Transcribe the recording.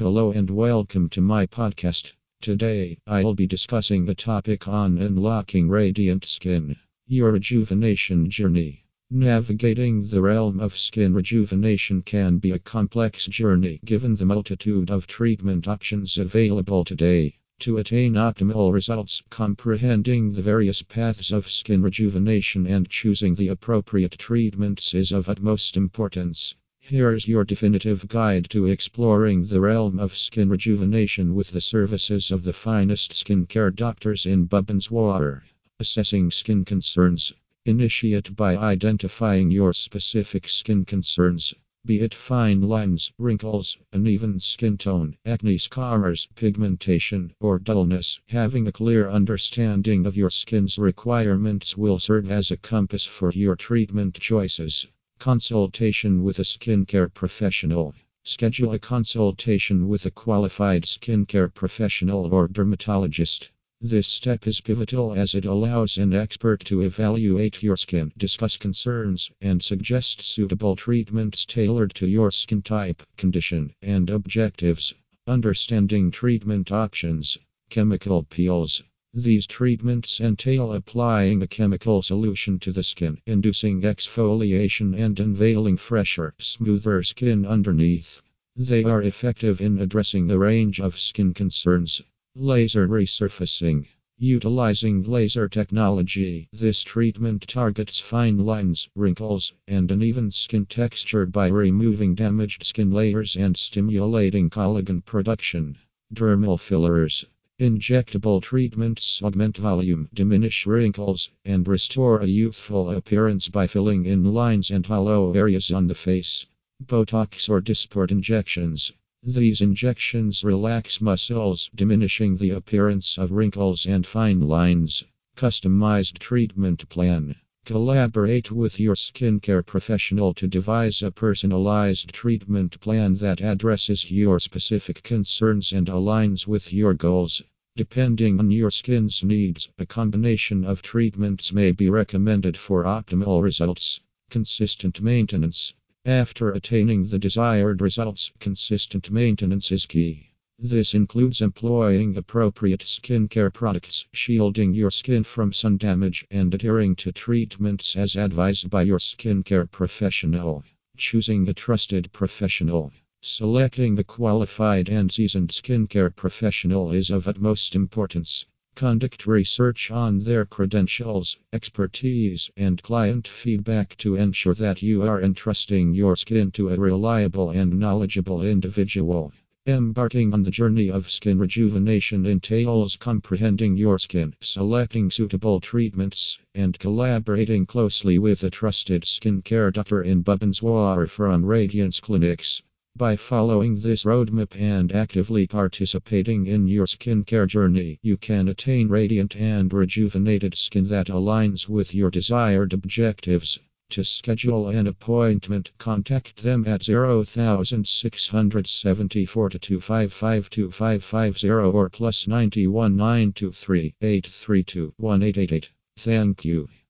Hello and welcome to my podcast. Today, I'll be discussing a topic on unlocking radiant skin, your rejuvenation journey. Navigating the realm of skin rejuvenation can be a complex journey given the multitude of treatment options available today. To attain optimal results, comprehending the various paths of skin rejuvenation and choosing the appropriate treatments is of utmost importance. Here's your definitive guide to exploring the realm of skin rejuvenation with the services of the finest skincare doctors in Bhubaneswar. Assessing skin concerns. Initiate by identifying your specific skin concerns. Be it fine lines, wrinkles, uneven skin tone, acne scars, pigmentation, or dullness, having a clear understanding of your skin's requirements will serve as a compass for your treatment choices. Consultation with a skincare professional. Schedule a consultation with a qualified skincare professional or dermatologist. This step is pivotal as it allows an expert to evaluate your skin, discuss concerns, and suggest suitable treatments tailored to your skin type, condition, and objectives. Understanding treatment options. Chemical peels. These treatments entail applying a chemical solution to the skin, inducing exfoliation and unveiling fresher, smoother skin underneath. They are effective in addressing a range of skin concerns. Laser resurfacing. Utilizing laser technology, this treatment targets fine lines, wrinkles, and uneven skin texture by removing damaged skin layers and stimulating collagen production. Dermal fillers. Injectable treatments augment volume, diminish wrinkles, and restore a youthful appearance by filling in lines and hollow areas on the face. Botox or Dysport injections. These injections relax muscles, diminishing the appearance of wrinkles and fine lines. Customized treatment plan. Collaborate with your skincare professional to devise a personalized treatment plan that addresses your specific concerns and aligns with your goals. Depending on your skin's needs, a combination of treatments may be recommended for optimal results. Consistent maintenance. After attaining the desired results, consistent maintenance is key. This includes employing appropriate skincare products, shielding your skin from sun damage, and adhering to treatments as advised by your skincare professional. Choosing a trusted professional. Selecting a qualified and seasoned skincare professional is of utmost importance. Conduct research on their credentials, expertise, and client feedback to ensure that you are entrusting your skin to a reliable and knowledgeable individual. Embarking on the journey of skin rejuvenation entails comprehending your skin, selecting suitable treatments, and collaborating closely with a trusted skincare doctor in Bhubaneswar from Radiance Clinics. By following this roadmap and actively participating in your skincare journey, you can attain radiant and rejuvenated skin that aligns with your desired objectives. To schedule an appointment, contact them at 0674 255 or plus 91 923 832 1888. Thank you.